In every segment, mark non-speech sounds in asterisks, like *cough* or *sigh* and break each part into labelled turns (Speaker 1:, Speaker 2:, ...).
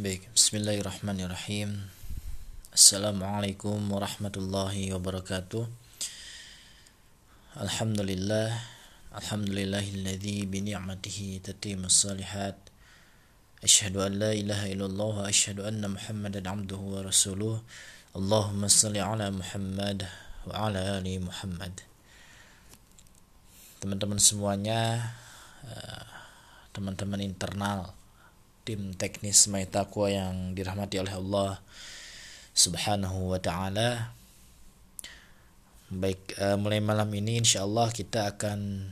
Speaker 1: Baik, bismillahirrahmanirrahim. Assalamualaikum warahmatullahi wabarakatuh. Alhamdulillah, alhamdulillahilladzi bi ni'matihi tatimmus salihat. Asyhadu an la ilaha illallah wa asyhadu anna Muhammadan abduhu wa rasuluh. Allahumma salli ala Muhammad wa ala ali Muhammad. Teman-teman semuanya, eh, teman-teman internal tim teknis My Taqwa yang dirahmati oleh Allah Subhanahu wa taala. Baik, uh, mulai malam ini insya Allah kita akan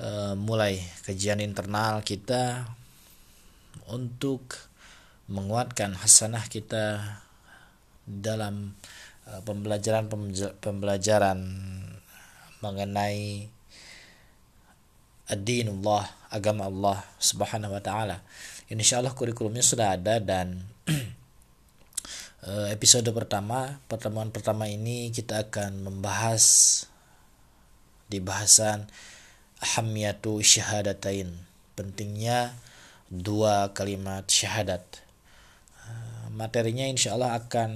Speaker 1: uh, *clears throat* mulai kajian internal kita untuk menguatkan hasanah kita dalam uh, pembelajaran pembelajaran mengenai ad-dinullah agama Allah Subhanahu wa taala. Insyaallah kurikulumnya sudah ada dan *clears throat* eh, episode pertama, pertemuan pertama ini kita akan membahas di bahasan ahamiyatu syahadatain. Pentingnya dua kalimat syahadat. Eh, materinya insya Allah akan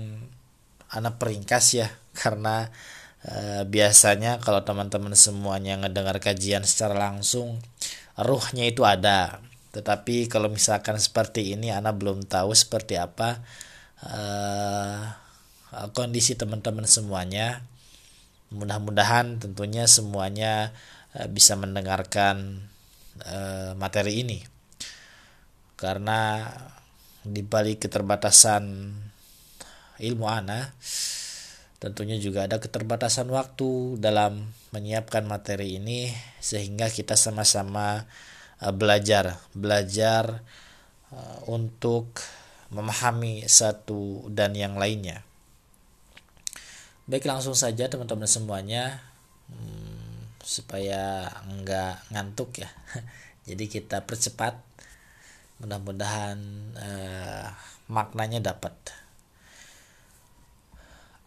Speaker 1: anak peringkas ya *laughs* karena uh, biasanya kalau teman-teman semuanya ngedengar kajian secara langsung ruhnya itu ada. Tetapi kalau misalkan seperti ini anak belum tahu seperti apa uh, kondisi teman-teman semuanya. Mudah-mudahan tentunya semuanya uh, bisa mendengarkan uh, materi ini. Karena di balik keterbatasan ilmu anak tentunya juga ada keterbatasan waktu dalam menyiapkan materi ini sehingga kita sama-sama uh, belajar belajar uh, untuk memahami satu dan yang lainnya. Baik langsung saja teman-teman semuanya. Hmm, supaya enggak ngantuk ya. *laughs* Jadi kita percepat. Mudah-mudahan uh, maknanya dapat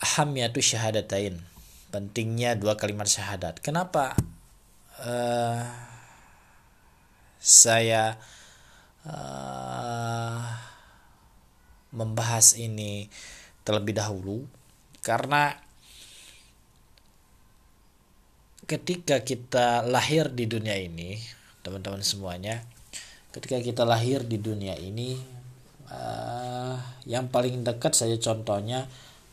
Speaker 1: ahamiyatu syahadatain pentingnya dua kalimat syahadat. Kenapa uh, saya uh, membahas ini terlebih dahulu? Karena ketika kita lahir di dunia ini, teman-teman semuanya, ketika kita lahir di dunia ini, uh, yang paling dekat saya contohnya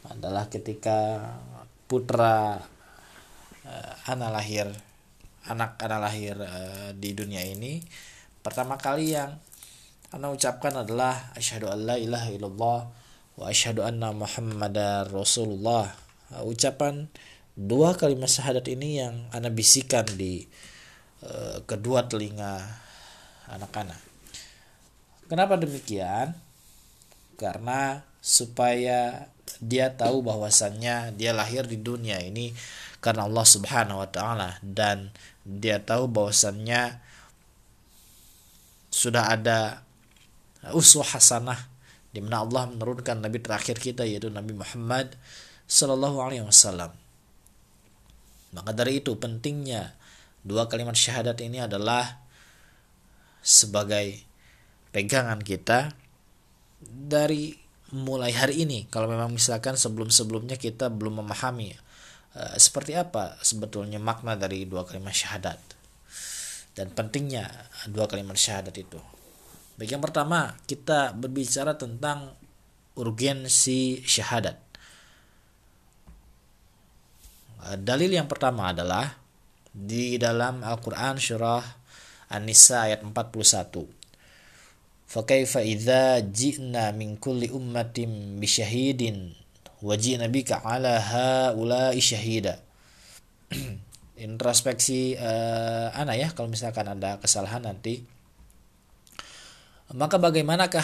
Speaker 1: adalah ketika putra uh, anak lahir anak anak lahir uh, di dunia ini pertama kali yang anak ucapkan adalah asyhadu alla ilaha illallah wa asyhadu anna muhammadar rasulullah. Uh, ucapan dua kalimat syahadat ini yang anak bisikan di uh, kedua telinga anak-anak kenapa demikian? Karena supaya dia tahu bahwasannya dia lahir di dunia ini karena Allah Subhanahu wa taala dan dia tahu bahwasannya sudah ada uswah hasanah di mana Allah menurunkan nabi terakhir kita yaitu Nabi Muhammad sallallahu alaihi wasallam. Maka dari itu pentingnya dua kalimat syahadat ini adalah sebagai pegangan kita dari mulai hari ini kalau memang misalkan sebelum-sebelumnya kita belum memahami uh, seperti apa sebetulnya makna dari dua kalimat syahadat dan pentingnya dua kalimat syahadat itu. Baik yang pertama kita berbicara tentang urgensi syahadat. Uh, dalil yang pertama adalah di dalam Al-Qur'an surah An-Nisa ayat 41 فكيف إذا جئنا من كل أمة بشهيد وجئنا بك على هؤلاء شهيدا *clears throat* introspeksi uh, anak ya kalau misalkan ada kesalahan nanti maka bagaimanakah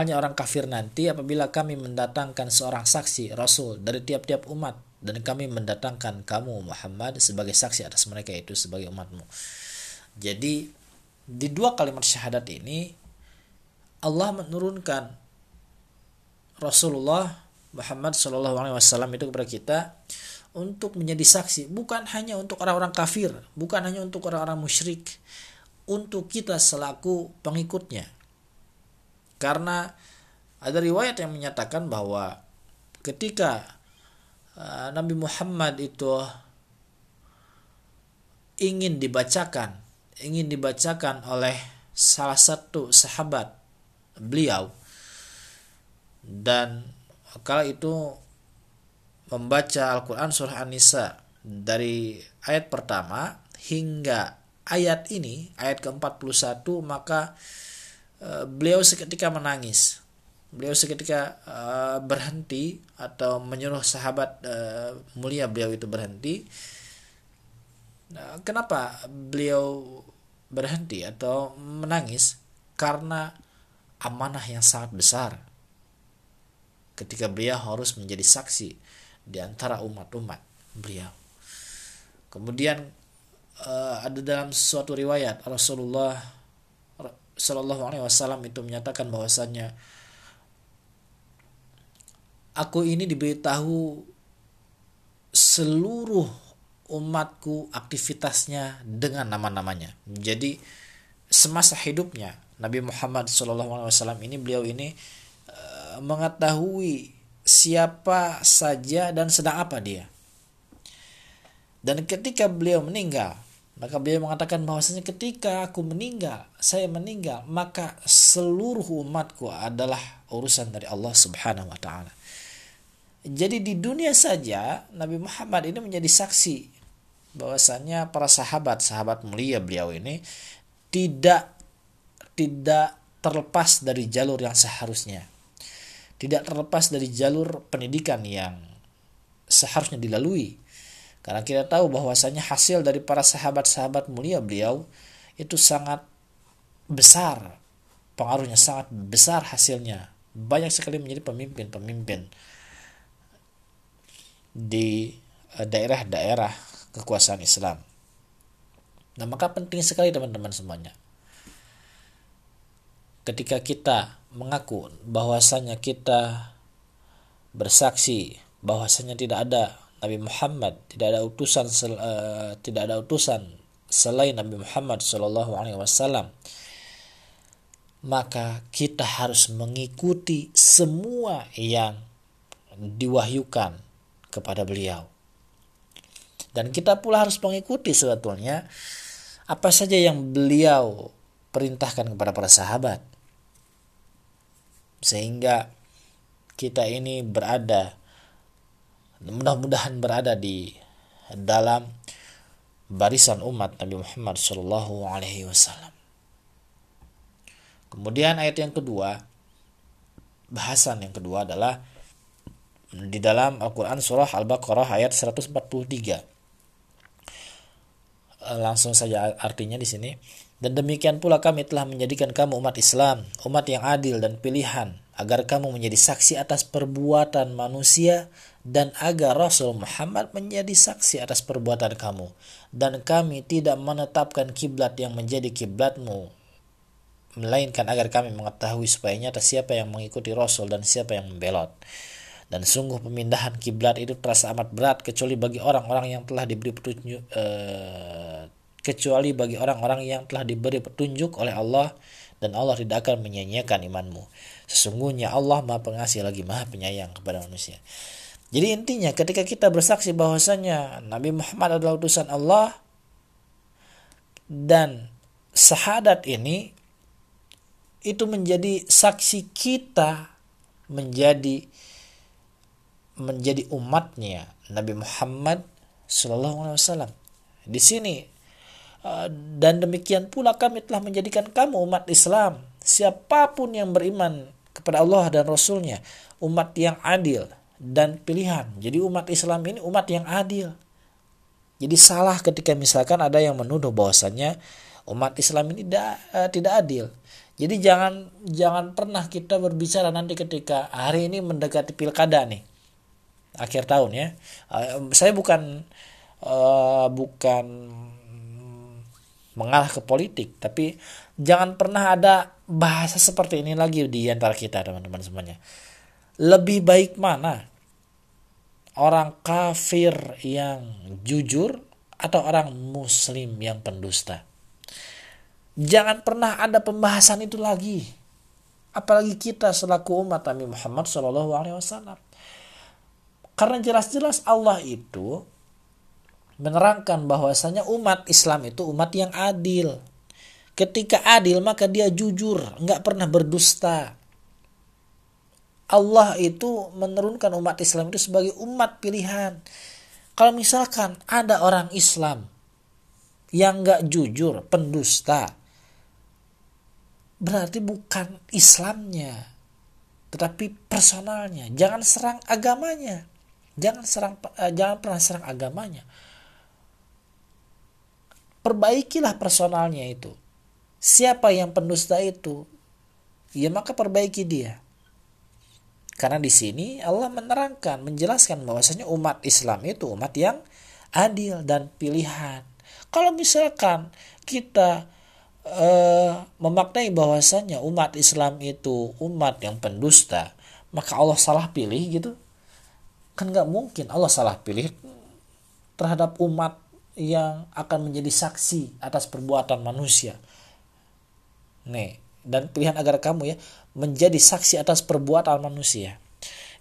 Speaker 1: hanya orang kafir nanti apabila kami mendatangkan seorang saksi rasul dari tiap-tiap umat dan kami mendatangkan kamu Muhammad sebagai saksi atas mereka itu sebagai umatmu jadi di dua kalimat syahadat ini Allah menurunkan Rasulullah Muhammad Shallallahu Alaihi Wasallam itu kepada kita untuk menjadi saksi bukan hanya untuk orang-orang kafir bukan hanya untuk orang-orang musyrik untuk kita selaku pengikutnya. Karena ada riwayat yang menyatakan bahwa ketika uh, Nabi Muhammad itu ingin dibacakan ingin dibacakan oleh salah satu sahabat beliau. Dan kala itu membaca Al-Quran surah An-Nisa dari ayat pertama hingga ayat ini ayat ke-41 maka uh, beliau seketika menangis. Beliau seketika uh, berhenti atau menyuruh sahabat uh, mulia beliau itu berhenti. Kenapa beliau berhenti atau menangis? Karena amanah yang sangat besar. Ketika beliau harus menjadi saksi di antara umat-umat beliau. Kemudian uh, ada dalam suatu riwayat Rasulullah Shallallahu Alaihi Wasallam itu menyatakan bahwasanya aku ini diberitahu seluruh umatku aktivitasnya dengan nama-namanya. Jadi semasa hidupnya Nabi Muhammad SAW ini beliau ini uh, mengetahui siapa saja dan sedang apa dia. Dan ketika beliau meninggal, maka beliau mengatakan bahwasanya ketika aku meninggal, saya meninggal, maka seluruh umatku adalah urusan dari Allah Subhanahu wa taala. Jadi di dunia saja Nabi Muhammad ini menjadi saksi bahwasanya para sahabat sahabat mulia beliau ini tidak tidak terlepas dari jalur yang seharusnya tidak terlepas dari jalur pendidikan yang seharusnya dilalui karena kita tahu bahwasanya hasil dari para sahabat-sahabat mulia beliau itu sangat besar pengaruhnya sangat besar hasilnya banyak sekali menjadi pemimpin-pemimpin di eh, daerah-daerah kekuasaan Islam. Nah, maka penting sekali teman-teman semuanya. Ketika kita mengaku bahwasanya kita bersaksi bahwasanya tidak ada Nabi Muhammad, tidak ada utusan uh, tidak ada utusan selain Nabi Muhammad Shallallahu alaihi wasallam, maka kita harus mengikuti semua yang diwahyukan kepada beliau. Dan kita pula harus mengikuti sebetulnya apa saja yang beliau perintahkan kepada para sahabat. Sehingga kita ini berada mudah-mudahan berada di dalam barisan umat Nabi Muhammad Shallallahu Alaihi Wasallam. Kemudian ayat yang kedua, bahasan yang kedua adalah di dalam Al-Quran surah Al-Baqarah ayat 143. Eh, langsung saja artinya di sini. Dan demikian pula kami telah menjadikan kamu umat Islam, umat yang adil dan pilihan, agar kamu menjadi saksi atas perbuatan manusia dan agar Rasul Muhammad menjadi saksi atas perbuatan kamu. Dan kami tidak menetapkan kiblat yang menjadi kiblatmu, melainkan agar kami mengetahui supaya nyata siapa yang mengikuti Rasul dan siapa yang membelot. Dan sungguh pemindahan kiblat itu terasa amat berat kecuali bagi orang-orang yang telah diberi petunjuk uh, kecuali bagi orang-orang yang telah diberi petunjuk oleh Allah dan Allah tidak akan menyanyiakan imanmu. Sesungguhnya Allah Maha Pengasih lagi Maha Penyayang kepada manusia. Jadi intinya ketika kita bersaksi bahwasanya Nabi Muhammad adalah utusan Allah dan syahadat ini itu menjadi saksi kita menjadi menjadi umatnya Nabi Muhammad Shallallahu Alaihi Wasallam. Di sini dan demikian pula kami telah menjadikan kamu umat Islam. Siapa pun yang beriman kepada Allah dan Rasulnya, umat yang adil dan pilihan. Jadi umat Islam ini umat yang adil. Jadi salah ketika misalkan ada yang menuduh bahwasannya umat Islam ini tidak, uh, tidak adil. Jadi jangan jangan pernah kita berbicara nanti ketika hari ini mendekati pilkada nih akhir tahun ya. Uh, saya bukan uh, bukan mengarah ke politik, tapi jangan pernah ada bahasa seperti ini lagi di antara kita teman-teman semuanya. Lebih baik mana orang kafir yang jujur atau orang muslim yang pendusta? Jangan pernah ada pembahasan itu lagi. apalagi kita selaku umat Nabi Muhammad Shallallahu Alaihi Wasallam karena jelas-jelas Allah itu menerangkan bahwasanya umat Islam itu umat yang adil. Ketika adil maka dia jujur nggak pernah berdusta. Allah itu menurunkan umat Islam itu sebagai umat pilihan. Kalau misalkan ada orang Islam yang nggak jujur pendusta berarti bukan Islamnya tetapi personalnya. Jangan serang agamanya. Jangan serang uh, jangan pernah serang agamanya perbaikilah personalnya itu. Siapa yang pendusta itu ya maka perbaiki dia. Karena di sini Allah menerangkan menjelaskan bahwasanya umat Islam itu umat yang adil dan pilihan. Kalau misalkan kita uh, memaknai bahwasanya umat Islam itu umat yang pendusta, maka Allah salah pilih gitu? Kan nggak mungkin Allah salah pilih terhadap umat yang akan menjadi saksi atas perbuatan manusia. Nih, dan pilihan agar kamu ya menjadi saksi atas perbuatan manusia.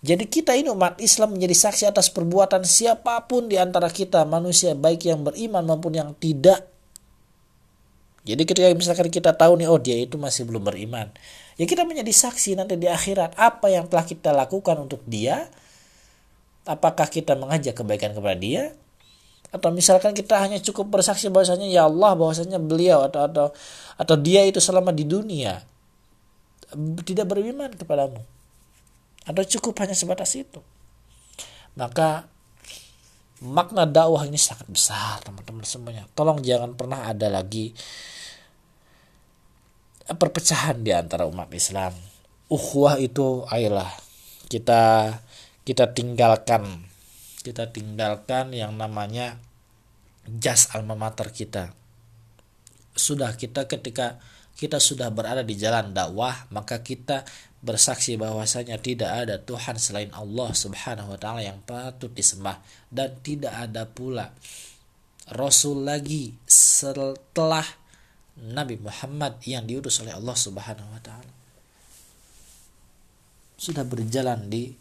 Speaker 1: Jadi kita ini umat Islam menjadi saksi atas perbuatan siapa pun di antara kita manusia baik yang beriman maupun yang tidak jadi ketika misalkan kita tahu nih oh dia itu masih belum beriman, ya kita menjadi saksi nanti di akhirat apa yang telah kita lakukan untuk dia. Apakah kita mengajak kebaikan kepada dia atau misalkan kita hanya cukup bersaksi bahwasanya ya Allah bahwasanya beliau atau atau atau dia itu selama di dunia tidak beriman kepadamu. Atau cukup hanya sebatas itu. Maka makna dakwah ini sangat besar teman-teman semuanya. Tolong jangan pernah ada lagi perpecahan di antara umat Islam. Ukhuwah itu ayolah kita kita tinggalkan kita tinggalkan yang namanya jas alma mater kita sudah kita ketika kita sudah berada di jalan dakwah maka kita bersaksi bahwasanya tidak ada Tuhan selain Allah Subhanahu wa taala yang patut disembah dan tidak ada pula rasul lagi setelah Nabi Muhammad yang diutus oleh Allah Subhanahu wa taala. Sudah berjalan di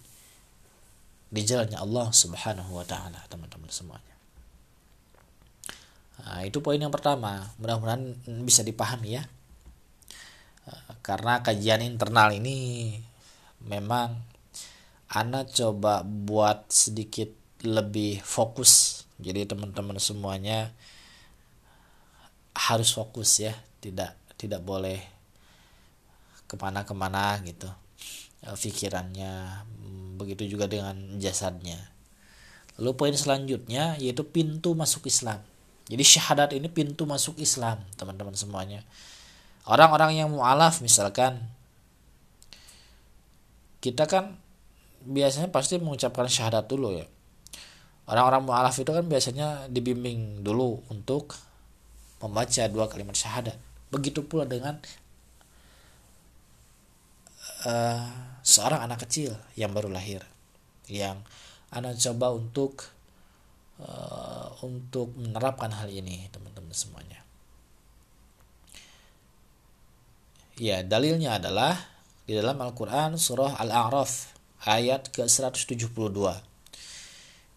Speaker 1: di jalannya Allah Subhanahu wa taala, teman-teman semuanya. Nah, itu poin yang pertama. Mudah-mudahan bisa dipahami ya karena kajian internal ini memang Ana coba buat sedikit lebih fokus jadi teman-teman semuanya harus fokus ya tidak tidak boleh ke mana-kemana gitu eh, pikirannya begitu juga dengan jasadnya. Lalu poin selanjutnya yaitu pintu masuk Islam. Jadi syahadat ini pintu masuk Islam teman-teman semuanya. Orang-orang yang mualaf misalkan kita kan biasanya pasti mengucapkan syahadat dulu ya. Orang-orang mualaf itu kan biasanya dibimbing dulu untuk membaca dua kalimat syahadat. Begitu pula dengan uh, seorang anak kecil yang baru lahir yang anak coba untuk uh, untuk menerapkan hal ini teman-teman semuanya Ya, dalilnya adalah di dalam Al-Quran surah Al-A'raf ayat ke-172.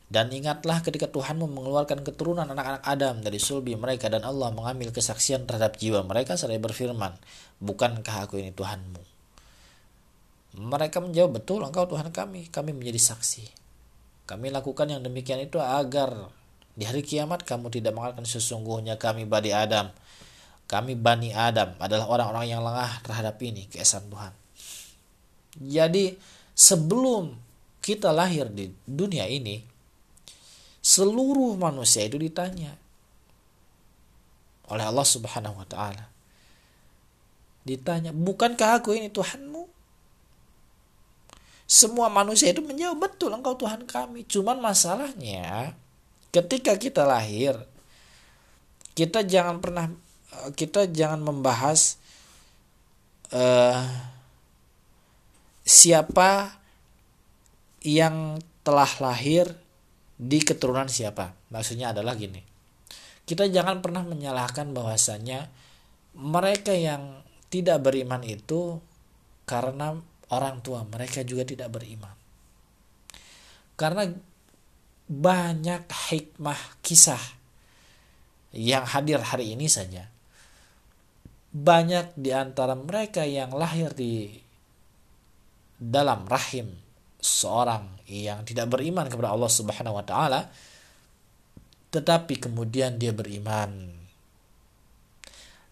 Speaker 1: Dan ingatlah ketika Tuhanmu mengeluarkan keturunan anak-anak Adam dari sulbi mereka dan Allah mengambil kesaksian terhadap jiwa mereka seraya berfirman, Bukankah aku ini Tuhanmu? Mereka menjawab, betul engkau Tuhan kami, kami menjadi saksi. Kami lakukan yang demikian itu agar di hari kiamat kamu tidak mengatakan sesungguhnya kami badi Adam kami Bani Adam adalah orang-orang yang lengah terhadap ini keesaan Tuhan. Jadi sebelum kita lahir di dunia ini, seluruh manusia itu ditanya oleh Allah Subhanahu wa taala. Ditanya, "Bukankah aku ini Tuhanmu?" Semua manusia itu menjawab, "Betul, engkau Tuhan kami." Cuman masalahnya ketika kita lahir, kita jangan pernah kita jangan membahas uh, siapa yang telah lahir di keturunan siapa. Maksudnya adalah gini. Kita jangan pernah menyalahkan bahwasanya mereka yang tidak beriman itu karena orang tua mereka juga tidak beriman. Karena banyak hikmah kisah yang hadir hari ini saja. Banyak di antara mereka yang lahir di dalam rahim seorang yang tidak beriman kepada Allah Subhanahu wa taala tetapi kemudian dia beriman.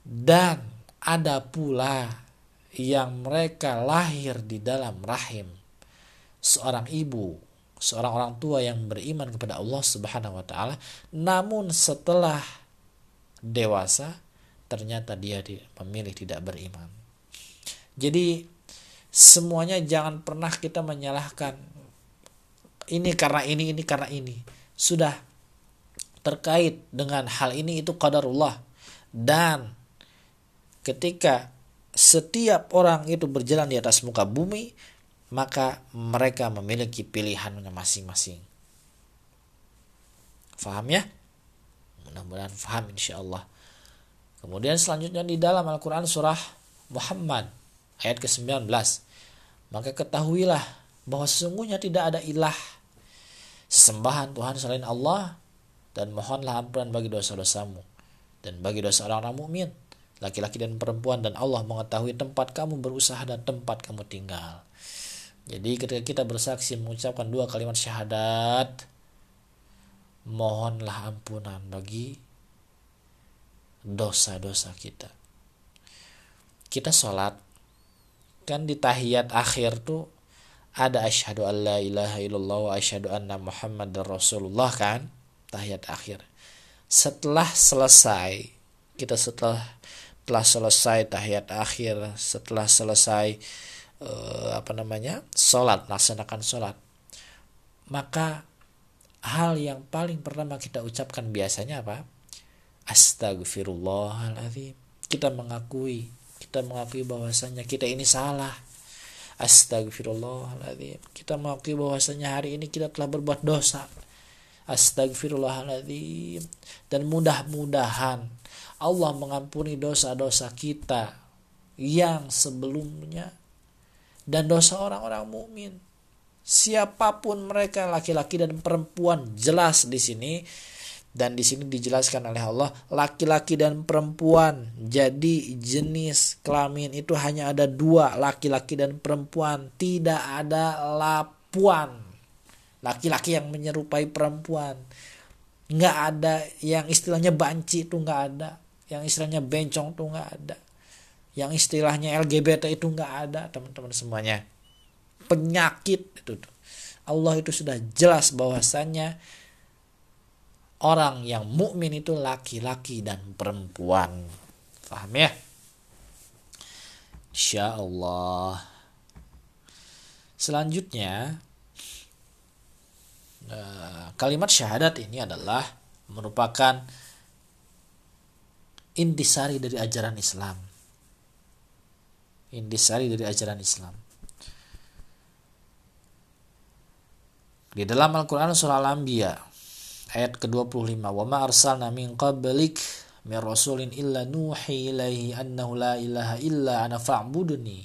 Speaker 1: Dan ada pula yang mereka lahir di dalam rahim seorang ibu, seorang orang tua yang beriman kepada Allah Subhanahu wa taala, namun setelah dewasa ternyata dia memilih tidak beriman. Jadi semuanya jangan pernah kita menyalahkan ini karena ini, ini karena ini. Sudah terkait dengan hal ini itu qadarullah dan ketika setiap orang itu berjalan di atas muka bumi maka mereka memiliki pilihannya masing-masing. Faham ya? Mudah-mudahan faham insya Allah kemudian selanjutnya di dalam Al-Quran surah Muhammad ayat ke-19. Maka ketahuilah bahwa sesungguhnya tidak ada ilah sesembahan Tuhan selain Allah dan mohonlah ampunan bagi dosa-dosamu dan bagi dosa orang-orang mukmin laki-laki dan perempuan dan Allah mengetahui tempat kamu berusaha dan tempat kamu tinggal. Jadi ketika kita bersaksi mengucapkan dua kalimat syahadat mohonlah ampunan bagi dosa-dosa kita. Kita sholat kan di tahiyat akhir tuh ada asyhadu alla ilaha illallah wa asyhadu anna muhammadar rasulullah kan tahiyat akhir. Setelah selesai, kita setelah telah selesai tahiyat akhir, setelah selesai uh, apa namanya sholat, laksanakan sholat, maka hal yang paling pertama kita ucapkan biasanya apa? Astagfirullahaladzim. Kita mengakui, kita mengakui bahwasanya kita ini salah. Astagfirullahaladzim. Kita mengakui bahwasanya hari ini kita telah berbuat dosa Astagfirullahaladzim. Dan mudah-mudahan Allah mengampuni dosa-dosa kita yang sebelumnya dan dosa orang-orang mukmin. Siapa pun mereka laki-laki dan perempuan jelas di sini dan di sini dijelaskan oleh Allah laki-laki dan perempuan. Jadi jenis kelamin itu hanya ada dua laki-laki dan perempuan, tidak ada lapuan laki-laki yang menyerupai perempuan. Nggak ada yang istilahnya banci itu nggak ada. Yang istilahnya bencong itu nggak ada. Yang istilahnya LGBT itu nggak ada teman-teman semuanya. Penyakit itu Allah itu sudah jelas bahwasannya orang yang mukmin itu laki-laki dan perempuan. Paham ya? Insya Allah selanjutnya kalimat syahadat ini adalah merupakan intisari dari ajaran Islam. Intisari dari ajaran Islam. Di dalam Al-Quran surah Al-Anbiya ayat ke-25 wa ma arsalna min qablik min rasulin illa nuhi ilaihi annahu la ilaha illa ana fa'buduni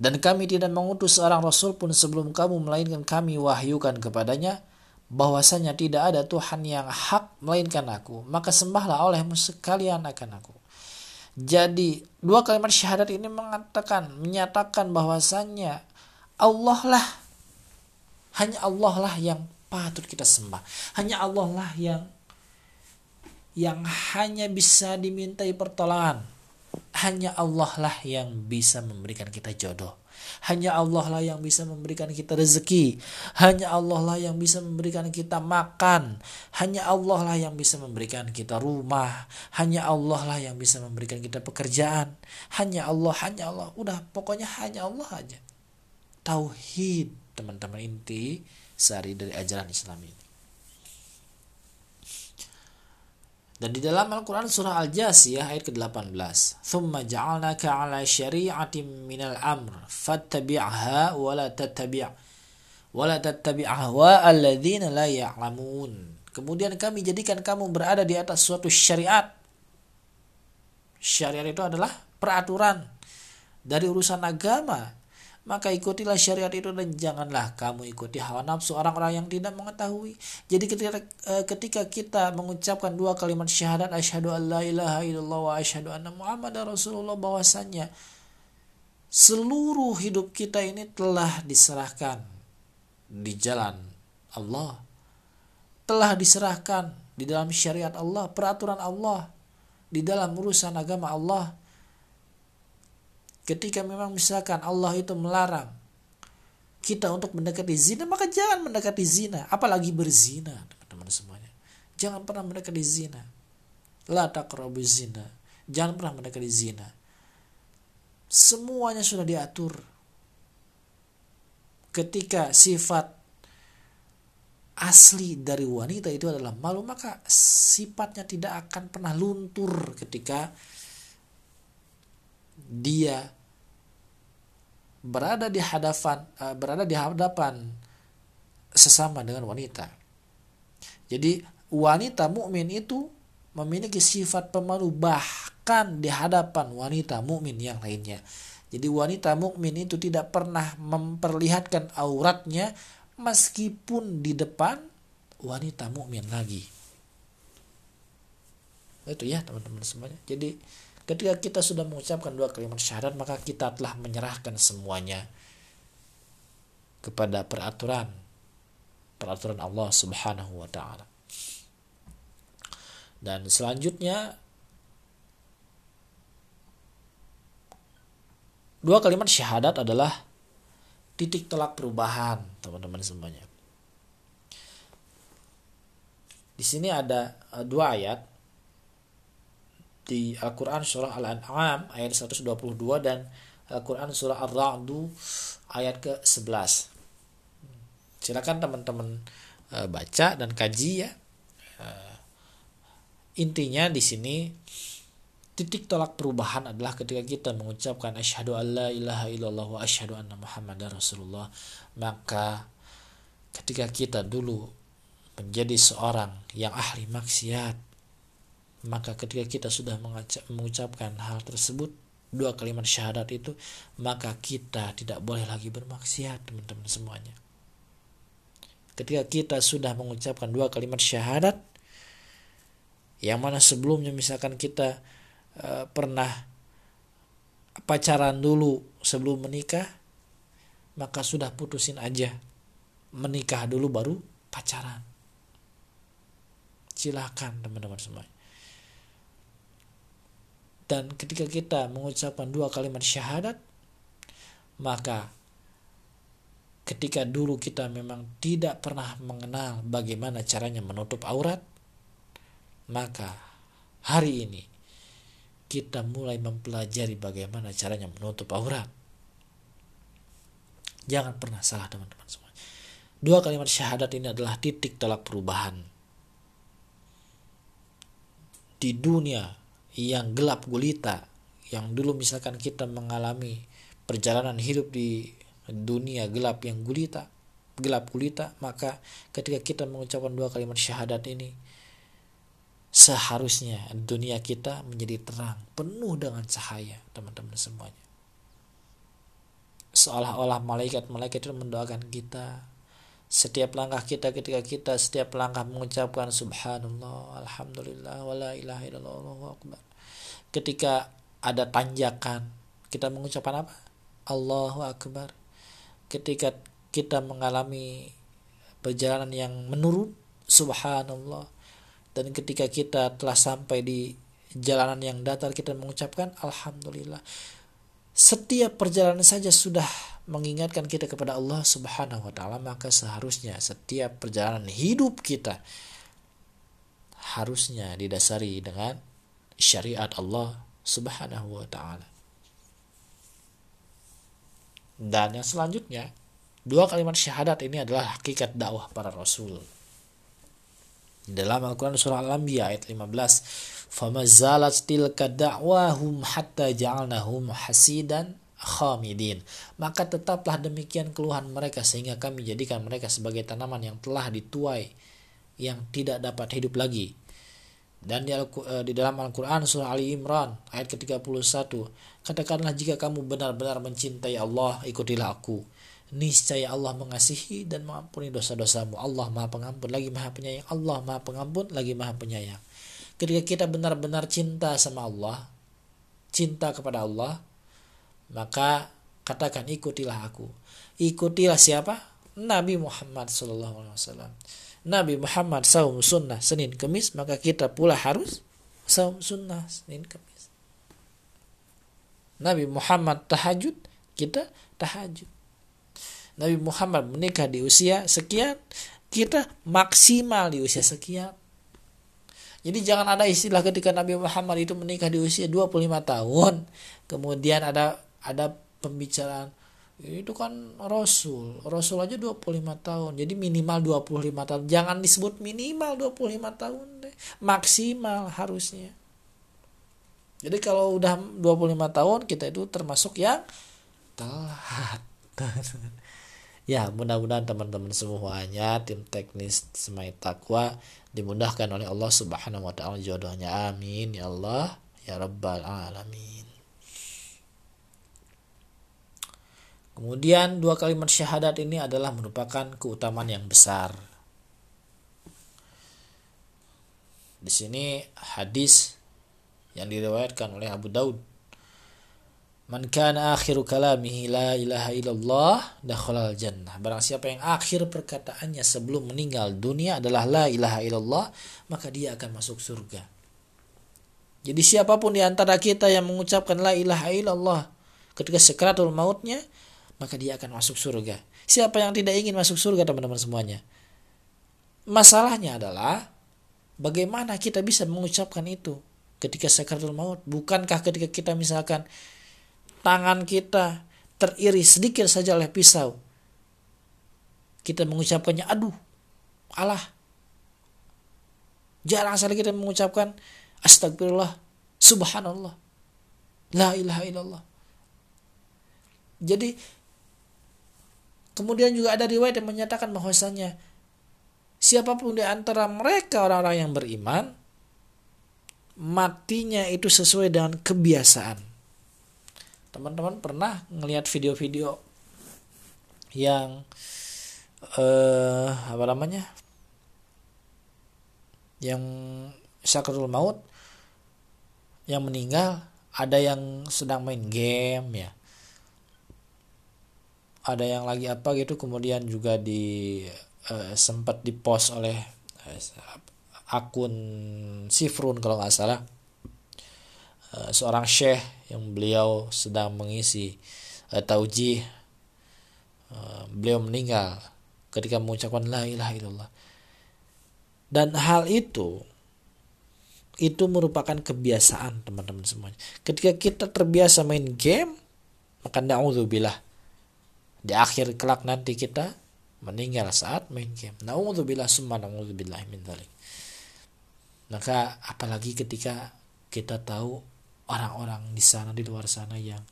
Speaker 1: dan kami tidak mengutus seorang rasul pun sebelum kamu melainkan kami wahyukan kepadanya bahwasanya tidak ada Tuhan yang hak melainkan aku. Maka sembahlah olehmu sekalian akan aku. Jadi dua kalimat syahadat ini mengatakan menyatakan bahwasanya Allah lah. Hanya Allah lah yang patut kita sembah. Hanya Allah lah yang yang hanya bisa dimintai pertolongan hanya Allah lah yang bisa memberikan kita jodoh. Hanya Allah lah yang bisa memberikan kita rezeki. Hanya Allah lah yang bisa memberikan kita makan. Hanya Allah lah yang bisa memberikan kita rumah. Hanya Allah lah yang bisa memberikan kita pekerjaan. Hanya Allah, hanya Allah. Udah, pokoknya hanya Allah aja. Tauhid, teman-teman inti sehari dari ajaran Islam ini. Dan di dalam Al-Quran surah Al-Jasiyah ayat ke-18. Thumma ja'alnaka ala syari'atim minal amr. Fattabi'ha wa la tattabi' wa la tattabi' ahwa alladhina la ya'lamun. Kemudian kami jadikan kamu berada di atas suatu syariat. Syariat itu adalah peraturan dari urusan agama maka ikutilah syariat itu dan janganlah kamu ikuti hawa nafsu orang-orang yang tidak mengetahui. Jadi ketika eh, ketika kita mengucapkan dua kalimat syahadat asyhadu an la ilaha illallah wa asyhadu anna muhammadar rasulullah bahwasanya seluruh hidup kita ini telah diserahkan di jalan Allah. Telah diserahkan di dalam syariat Allah, peraturan Allah, di dalam urusan agama Allah ketika memang misalkan Allah itu melarang kita untuk mendekati zina maka jangan mendekati zina apalagi berzina teman-teman semuanya. Jangan pernah mendekati zina. La taqrabu zina. Jangan pernah mendekati zina. Semuanya sudah diatur. Ketika sifat asli dari wanita itu adalah malu maka sifatnya tidak akan pernah luntur ketika dia berada di hadapan uh, berada di hadapan sesama dengan wanita. Jadi wanita mukmin itu memiliki sifat pemalu bahkan di hadapan wanita mukmin yang lainnya. Jadi wanita mukmin itu tidak pernah memperlihatkan auratnya meskipun di depan wanita mukmin lagi. Itu ya teman-teman semuanya. Jadi Ketika kita sudah mengucapkan dua kalimat syahadat, maka kita telah menyerahkan semuanya kepada peraturan peraturan Allah Subhanahu wa taala. Dan selanjutnya dua kalimat syahadat adalah titik tolak perubahan, teman-teman semuanya. Di sini ada eh, dua ayat di Al-Quran surah Al-An'am ayat 122 dan Al-Quran surah Ar-Ra'du ayat ke-11 silakan teman-teman uh, baca dan kaji ya. Uh, intinya di sini titik tolak perubahan adalah ketika kita mengucapkan asyhadu alla ilaha illallah wa asyhadu anna muhammadar rasulullah maka ketika kita dulu menjadi seorang yang ahli maksiat maka ketika kita sudah mengucapkan hal tersebut dua kalimat syahadat itu maka kita tidak boleh lagi bermaksiat teman-teman semuanya. Ketika kita sudah mengucapkan dua kalimat syahadat yang mana sebelumnya misalkan kita uh, pernah pacaran dulu sebelum menikah maka sudah putusin aja menikah dulu baru pacaran. Silakan teman-teman semuanya dan ketika kita mengucapkan dua kalimat syahadat, maka ketika dulu kita memang tidak pernah mengenal bagaimana caranya menutup aurat, maka hari ini kita mulai mempelajari bagaimana caranya menutup aurat. Jangan pernah salah teman-teman semua. Dua kalimat syahadat ini adalah titik tolak perubahan. Di dunia yang gelap gulita yang dulu misalkan kita mengalami perjalanan hidup di dunia gelap yang gulita gelap gulita maka ketika kita mengucapkan dua kalimat syahadat ini seharusnya dunia kita menjadi terang penuh dengan cahaya teman-teman semuanya. Seolah-olah malaikat-malaikat itu mendoakan kita setiap langkah kita ketika kita setiap langkah mengucapkan subhanallah alhamdulillah wala ilaha illallah Allahu akbar. Ketika ada tanjakan kita mengucapkan apa? Allahu akbar. Ketika kita mengalami perjalanan yang menurun subhanallah. Dan ketika kita telah sampai di jalanan yang datar kita mengucapkan alhamdulillah. Setiap perjalanan saja sudah mengingatkan kita kepada Allah Subhanahu wa taala maka seharusnya setiap perjalanan hidup kita harusnya didasari dengan syariat Allah Subhanahu wa taala. Dan yang selanjutnya, dua kalimat syahadat ini adalah hakikat dakwah para rasul. Dalam Al-Quran surah Al-Anbiya ayat 15, فَمَا زَالَتْ تِلْكَ دَعْوَاهُمْ حَتَّى جَعَلْنَهُمْ حَسِيدًا khamidin. Maka tetaplah demikian keluhan mereka sehingga kami jadikan mereka sebagai tanaman yang telah dituai yang tidak dapat hidup lagi. dan di, eh, di dalam Al-Quran surah Ali Imran ayat ke-31 katakanlah jika kamu benar-benar mencintai Allah ikutilah aku niscaya Allah mengasihi dan mengampuni dosa-dosamu Allah maha pengampun lagi maha penyayang Allah maha pengampun lagi maha penyayang ketika kita benar-benar cinta sama Allah cinta kepada Allah maka katakan ikutilah aku ikutilah siapa Nabi Muhammad Wasallam Nabi Muhammad saum sunnah Senin Kemis maka kita pula harus saum sunnah Senin Kemis. Nabi Muhammad tahajud kita tahajud. Nabi Muhammad menikah di usia sekian kita maksimal di usia sekian. Jadi jangan ada istilah ketika Nabi Muhammad itu menikah di usia 25 tahun, kemudian ada ada pembicaraan itu kan Rasul Rasul aja 25 tahun jadi minimal 25 tahun. Jangan disebut minimal 25 tahun deh maksimal harusnya. Jadi kalau udah 25 tahun kita itu termasuk yang telat. *laughs* Ya mudah-mudahan teman-teman semuanya tim teknis Semai Takwa dimudahkan oleh Allah Subhanahu wa taala jodohnya. Amin. Ya Allah ya rabbal alamin Kemudian dua kalimat syahadat ini adalah merupakan keutamaan yang besar. Di sini hadis yang diriwayatkan oleh Abu Daud. Man kana akhiru kalamihi la ilaha illallah dakhalal jannah. Barang siapa yang akhir perkataannya sebelum meninggal dunia adalah la ilaha illallah, maka dia akan masuk surga. Jadi siapa pun di antara kita yang mengucapkan la ilaha illallah ketika sekaratul mautnya, maka dia akan masuk surga. Siapa yang tidak ingin masuk surga teman-teman semuanya? Masalahnya adalah bagaimana kita bisa mengucapkan itu ketika sakaratul maut? Bukankah ketika kita misalkan tangan kita teriris sedikit saja oleh pisau, kita mengucapkannya aduh, Allah. Jarang sekali kita mengucapkan astagfirullah, subhanallah, la ilaha illallah. Jadi Kemudian juga ada riwayat yang menyatakan bahwasanya siapa pun di antara mereka orang-orang yang beriman matinya itu sesuai dengan kebiasaan. Teman-teman pernah ngelihat video-video yang eh apa namanya? Yang sakratul maut yang meninggal ada yang sedang main game ya ada yang lagi apa gitu kemudian juga di uh, sempat dipost oleh uh, akun Sifrun kalau nggak salah. Uh, seorang syekh yang beliau sedang mengisi uh, tauji uh, beliau meninggal ketika mengucapkan la ilaha illallah. Dan hal itu itu merupakan kebiasaan teman-teman semuanya. Ketika kita terbiasa main game maka na'udzubillah di akhir kelak nanti kita meninggal saat main game. Nauzubillah summa nauzubillah min dzalik. Maka apalagi ketika kita tahu orang-orang di sana di luar sana yang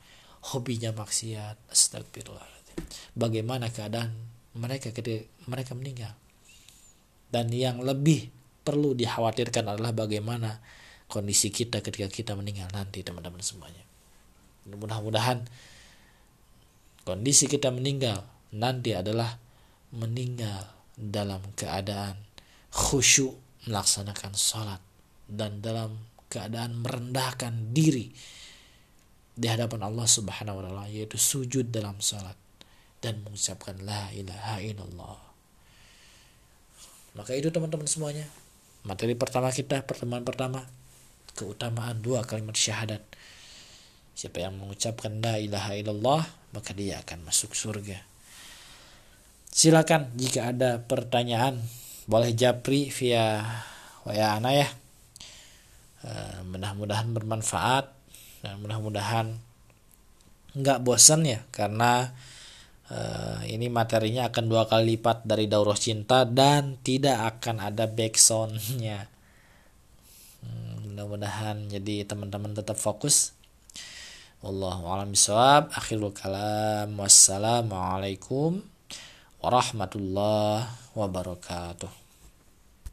Speaker 1: hobinya maksiat, astagfirullahaladzim. Bagaimana keadaan mereka ketika mereka meninggal? Dan yang lebih perlu dikhawatirkan adalah bagaimana kondisi kita ketika kita meninggal nanti teman-teman semuanya. Mudah-mudahan kondisi kita meninggal nanti adalah meninggal dalam keadaan khusyuk melaksanakan sholat dan dalam keadaan merendahkan diri di hadapan Allah Subhanahu wa taala yaitu sujud dalam sholat dan mengucapkan la ilaha illallah. Maka itu teman-teman semuanya. Materi pertama kita, pertemuan pertama, keutamaan dua kalimat syahadat. Siapa yang mengucapkan la ilaha illallah maka dia akan masuk surga. Silakan jika ada pertanyaan boleh japri via WA Ana ya. Eh, mudah-mudahan bermanfaat dan mudah-mudahan nggak bosan ya karena uh, ini materinya akan dua kali lipat dari daurah cinta dan tidak akan ada backsoundnya hmm, mudah-mudahan jadi teman-teman tetap fokus Wallahu a'lam bishawab. Akhirul kalam. Wassalamualaikum warahmatullahi wabarakatuh.